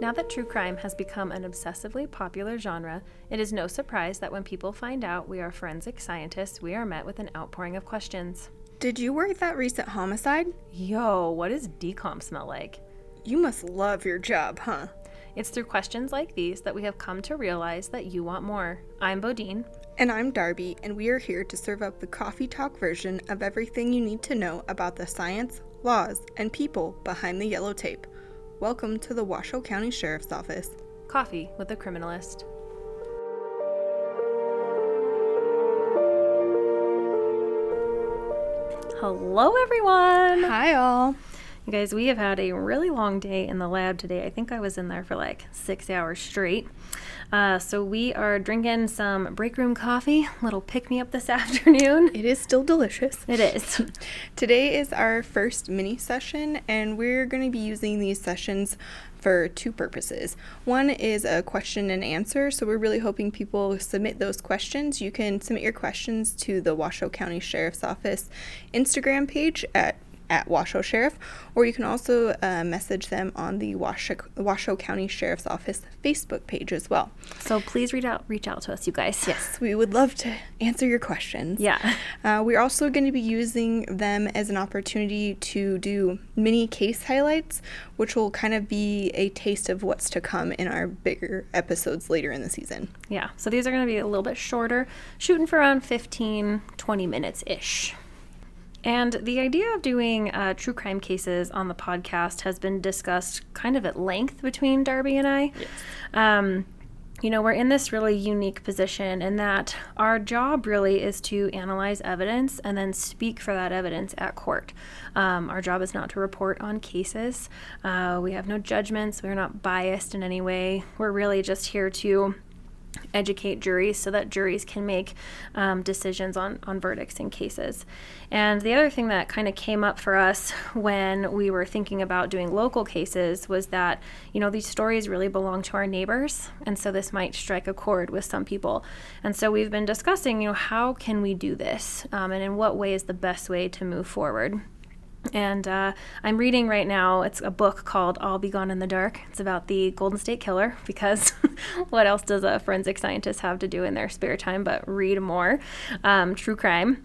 Now that true crime has become an obsessively popular genre, it is no surprise that when people find out we are forensic scientists, we are met with an outpouring of questions. Did you work that recent homicide? Yo, what does decomp smell like? You must love your job, huh? It's through questions like these that we have come to realize that you want more. I'm Bodine. And I'm Darby, and we are here to serve up the coffee talk version of everything you need to know about the science, laws, and people behind the yellow tape. Welcome to the Washoe County Sheriff's Office. Coffee with the Criminalist. Hello, everyone. Hi, all. You guys, we have had a really long day in the lab today. I think I was in there for like six hours straight. Uh, so we are drinking some break room coffee, little pick me up this afternoon. It is still delicious. It is. Today is our first mini session, and we're going to be using these sessions for two purposes. One is a question and answer, so we're really hoping people submit those questions. You can submit your questions to the Washoe County Sheriff's Office Instagram page at at Washoe Sheriff, or you can also uh, message them on the Washoe, Washoe County Sheriff's Office Facebook page as well. So please reach out, reach out to us, you guys. Yes, we would love to answer your questions. Yeah. Uh, we're also going to be using them as an opportunity to do mini case highlights, which will kind of be a taste of what's to come in our bigger episodes later in the season. Yeah. So these are going to be a little bit shorter, shooting for around 15, 20 minutes ish. And the idea of doing uh, true crime cases on the podcast has been discussed kind of at length between Darby and I. Yes. Um, you know, we're in this really unique position in that our job really is to analyze evidence and then speak for that evidence at court. Um, our job is not to report on cases. Uh, we have no judgments. We're not biased in any way. We're really just here to educate juries so that juries can make um, decisions on, on verdicts in cases. And the other thing that kind of came up for us when we were thinking about doing local cases was that, you know, these stories really belong to our neighbors. And so this might strike a chord with some people. And so we've been discussing, you know, how can we do this? Um, and in what way is the best way to move forward? And uh, I'm reading right now, it's a book called I'll Be Gone in the Dark. It's about the Golden State Killer because what else does a forensic scientist have to do in their spare time but read more um, true crime?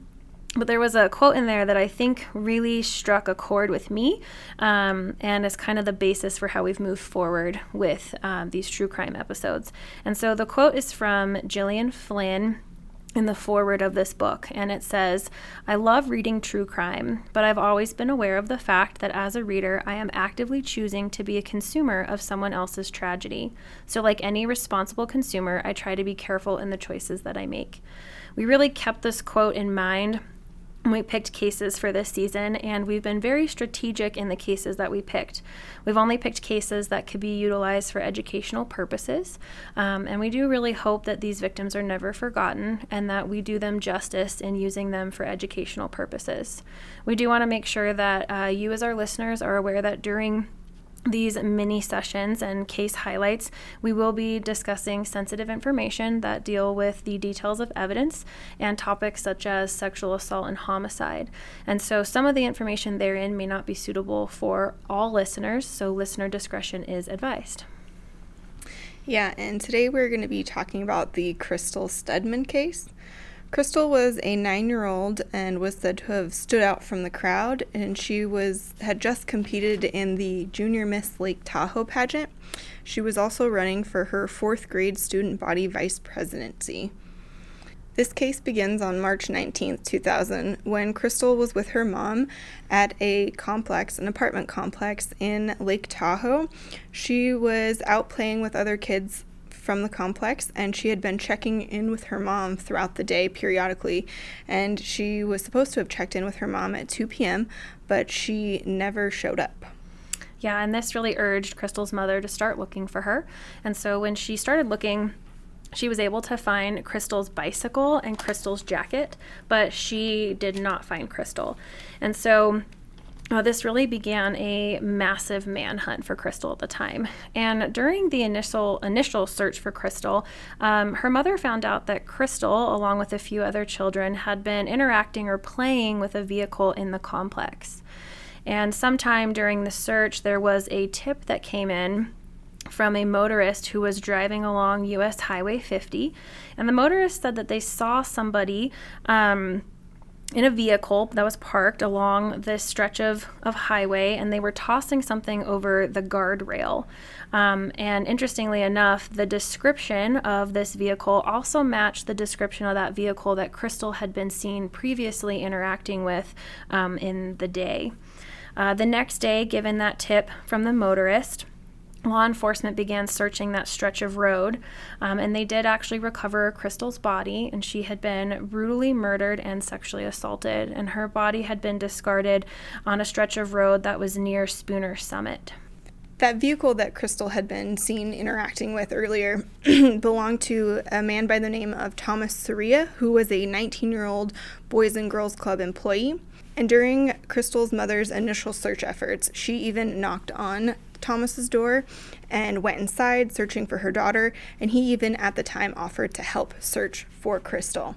But there was a quote in there that I think really struck a chord with me um, and is kind of the basis for how we've moved forward with um, these true crime episodes. And so the quote is from Gillian Flynn in the foreword of this book, and it says, I love reading true crime, but I've always been aware of the fact that as a reader, I am actively choosing to be a consumer of someone else's tragedy. So, like any responsible consumer, I try to be careful in the choices that I make. We really kept this quote in mind we picked cases for this season, and we've been very strategic in the cases that we picked. We've only picked cases that could be utilized for educational purposes, um, and we do really hope that these victims are never forgotten and that we do them justice in using them for educational purposes. We do want to make sure that uh, you, as our listeners, are aware that during these mini sessions and case highlights, we will be discussing sensitive information that deal with the details of evidence and topics such as sexual assault and homicide. And so some of the information therein may not be suitable for all listeners, so listener discretion is advised. Yeah, and today we're going to be talking about the Krystal Steadman case. Krystal was a nine-year-old and was said to have stood out from the crowd, and she was had just competed in the Junior Miss Lake Tahoe pageant. She was also running for her fourth grade student body vice presidency. This case begins on March 19, 2000, when Krystal was with her mom at a complex, an apartment complex in Lake Tahoe. She was out playing with other kids from the complex, and she had been checking in with her mom throughout the day periodically. And she was supposed to have checked in with her mom at 2 p.m., but she never showed up. Yeah, and this really urged Krystal's mother to start looking for her. And so when she started looking, she was able to find Krystal's bicycle and Krystal's jacket, but she did not find Krystal. And so uh, this really began a massive manhunt for Krystal at the time. And during the initial initial search for Krystal, um, her mother found out that Krystal, along with a few other children, had been interacting or playing with a vehicle in the complex. And sometime during the search, there was a tip that came in from a motorist who was driving along US Highway 50. And the motorist said that they saw somebody. Um, in a vehicle that was parked along this stretch of, of highway, and they were tossing something over the guardrail. Um, and interestingly enough, the description of this vehicle also matched the description of that vehicle that Krystal had been seen previously interacting with um, in the day. Uh, the next day, given that tip from the motorist, law enforcement began searching that stretch of road, um, and they did actually recover Krystal's body, and she had been brutally murdered and sexually assaulted, and her body had been discarded on a stretch of road that was near Spooner Summit. That vehicle that Krystal had been seen interacting with earlier belonged to a man by the name of Thomas Soria, who was a 19 year old Boys and Girls Club employee. And during Krystal's mother's initial search efforts, she even knocked on Thomas's door and went inside searching for her daughter, and he even at the time offered to help search for Krystal.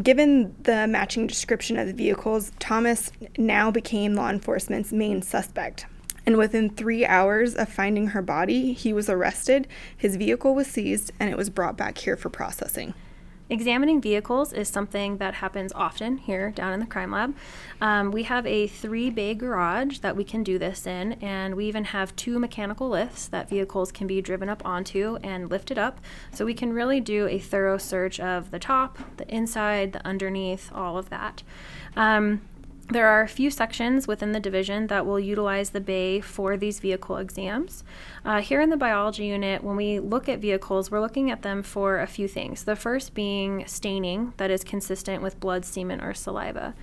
Given the matching description of the vehicles, Thomas now became law enforcement's main suspect. And within three hours of finding her body, he was arrested, his vehicle was seized, and it was brought back here for processing. Examining vehicles is something that happens often here down in the crime lab. Um, we have a three bay garage that we can do this in, and we even have two mechanical lifts that vehicles can be driven up onto and lifted up. So we can really do a thorough search of the top, the inside, the underneath, all of that. Um, there are a few sections within the division that will utilize the bay for these vehicle exams. Uh, here in the biology unit, when we look at vehicles, we're looking at them for a few things. The first being staining that is consistent with blood, semen, or saliva.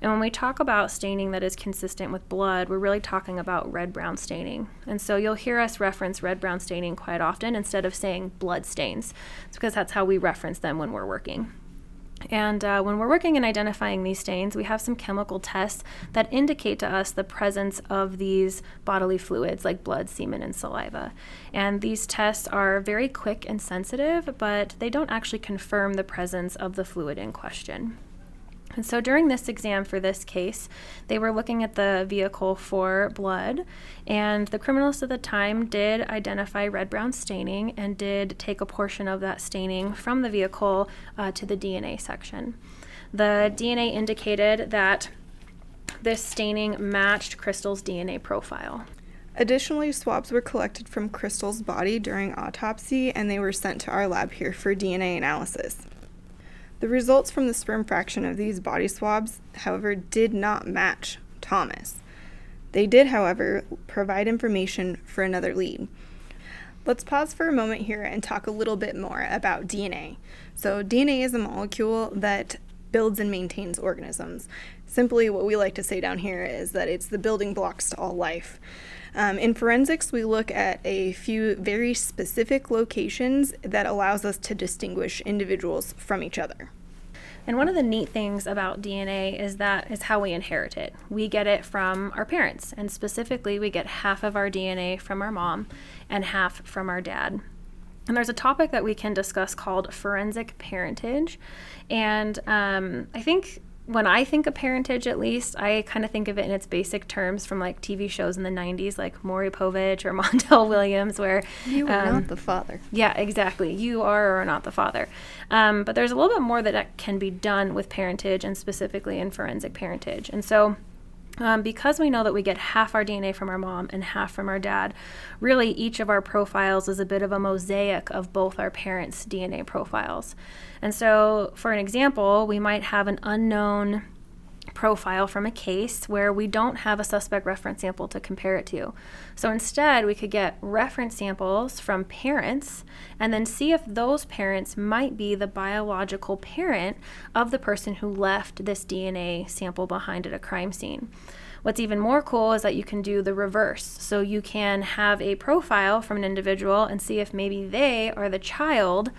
And when we talk about staining that is consistent with blood, we're really talking about red brown staining. And so you'll hear us reference red brown staining quite often instead of saying blood stains. It's because that's how we reference them when we're working. And uh, when we're working in identifying these stains, we have some chemical tests that indicate to us the presence of these bodily fluids like blood, semen, and saliva. And these tests are very quick and sensitive, but they don't actually confirm the presence of the fluid in question. And so during this exam for this case, they were looking at the vehicle for blood, and the criminalist at the time did identify red brown staining and did take a portion of that staining from the vehicle uh, to the DNA section. The DNA indicated that this staining matched Krystal's DNA profile. Additionally, swabs were collected from Krystal's body during autopsy and they were sent to our lab here for DNA analysis. The results from the sperm fraction of these body swabs, however, did not match Thomas. They did, however, provide information for another lead. Let's pause for a moment here and talk a little bit more about DNA. So, DNA is a molecule that builds and maintains organisms. Simply, what we like to say down here is that it's the building blocks to all life. Um, in forensics, we look at a few very specific locations that allows us to distinguish individuals from each other. And one of the neat things about DNA is that is how we inherit it. We get it from our parents, and specifically, we get half of our DNA from our mom and half from our dad. And there's a topic that we can discuss called forensic parentage. And um, I think when I think of parentage, at least, I kind of think of it in its basic terms from like TV shows in the 90s, like Maury Povich or Montel Williams, where you are um, not the father. Yeah, exactly. You are or are not the father. Um, but there's a little bit more that can be done with parentage and specifically in forensic parentage. And so um, because we know that we get half our DNA from our mom and half from our dad, really each of our profiles is a bit of a mosaic of both our parents' DNA profiles. And so, for an example, we might have an unknown profile from a case where we don't have a suspect reference sample to compare it to. So instead, we could get reference samples from parents and then see if those parents might be the biological parent of the person who left this DNA sample behind at a crime scene. What's even more cool is that you can do the reverse. So you can have a profile from an individual and see if maybe they are the child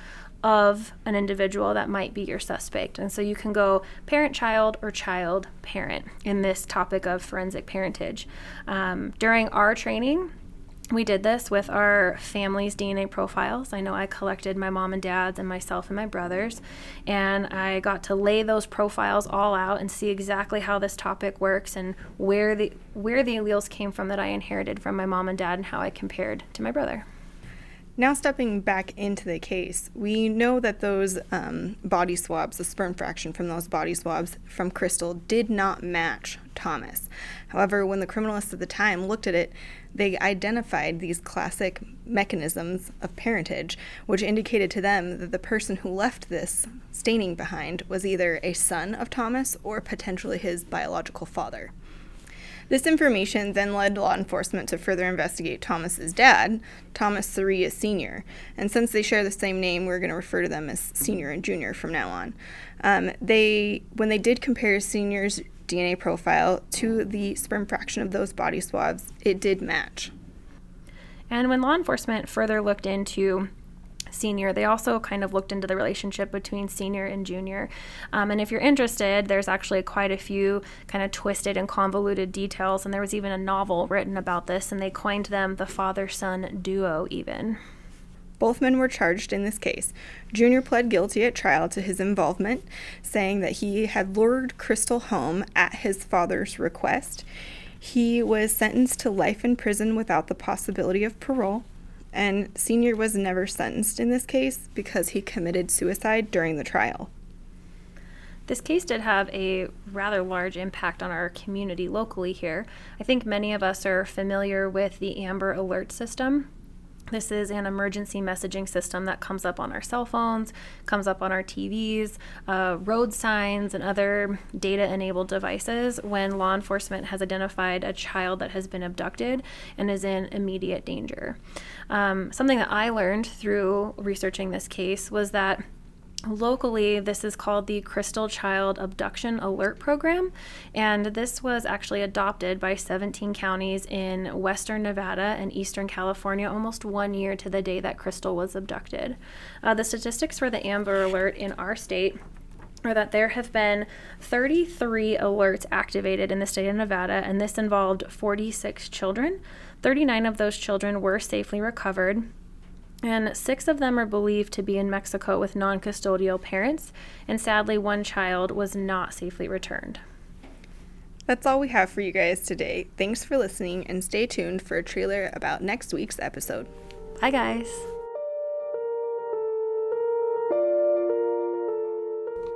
of an individual that might be your suspect. And so you can go parent child or child parent in this topic of forensic parentage. Um, during our training, we did this with our family's DNA profiles. I know I collected my mom and dad's and myself and my brothers, and I got to lay those profiles all out and see exactly how this topic works and where the where the alleles came from that I inherited from my mom and dad and how I compared to my brother. Now, stepping back into the case, we know that those um, body swabs, the sperm fraction from those body swabs from Krystal, did not match Thomas. However, when the criminalists at the time looked at it, they identified these classic mechanisms of parentage, which indicated to them that the person who left this staining behind was either a son of Thomas or potentially his biological father. This information then led law enforcement to further investigate Thomas's dad, Thomas Soria Sr. And since they share the same name, we're going to refer to them as Senior and Junior from now on. Um, they, when they did compare Senior's DNA profile to the sperm fraction of those body swabs, it did match. And when law enforcement further looked into senior. They also kind of looked into the relationship between senior and junior. Um, and if you're interested, there's actually quite a few kind of twisted and convoluted details. And there was even a novel written about this, and they coined them the father son duo, even. Both men were charged in this case. Junior pled guilty at trial to his involvement, saying that he had lured Krystal home at his father's request. He was sentenced to life in prison without the possibility of parole and Senior was never sentenced in this case because he committed suicide during the trial. This case did have a rather large impact on our community locally here. I think many of us are familiar with the Amber Alert system. This is an emergency messaging system that comes up on our cell phones, comes up on our TVs, uh, road signs, and other data enabled devices when law enforcement has identified a child that has been abducted and is in immediate danger. Um, something that I learned through researching this case was that Locally, this is called the Krystal Child Abduction Alert Program, and this was actually adopted by 17 counties in western Nevada and eastern California almost one year to the day that Krystal was abducted. Uh, the statistics for the Amber Alert in our state are that there have been 33 alerts activated in the state of Nevada, and this involved 46 children. 39 of those children were safely recovered and six of them are believed to be in Mexico with non custodial parents, and sadly, one child was not safely returned. That's all we have for you guys today. Thanks for listening, and stay tuned for a trailer about next week's episode. Bye, guys.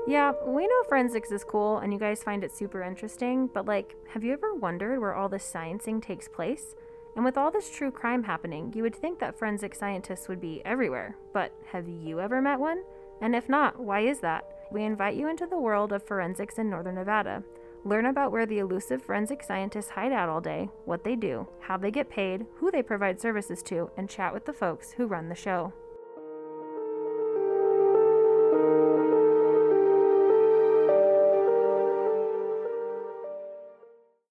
Yeah, we know forensics is cool and you guys find it super interesting, but like, have you ever wondered where all this sciencing takes place? And with all this true crime happening, you would think that forensic scientists would be everywhere. But have you ever met one? And if not, why is that? We invite you into the world of forensics in Northern Nevada. Learn about where the elusive forensic scientists hide out all day, what they do, how they get paid, who they provide services to, and chat with the folks who run the show.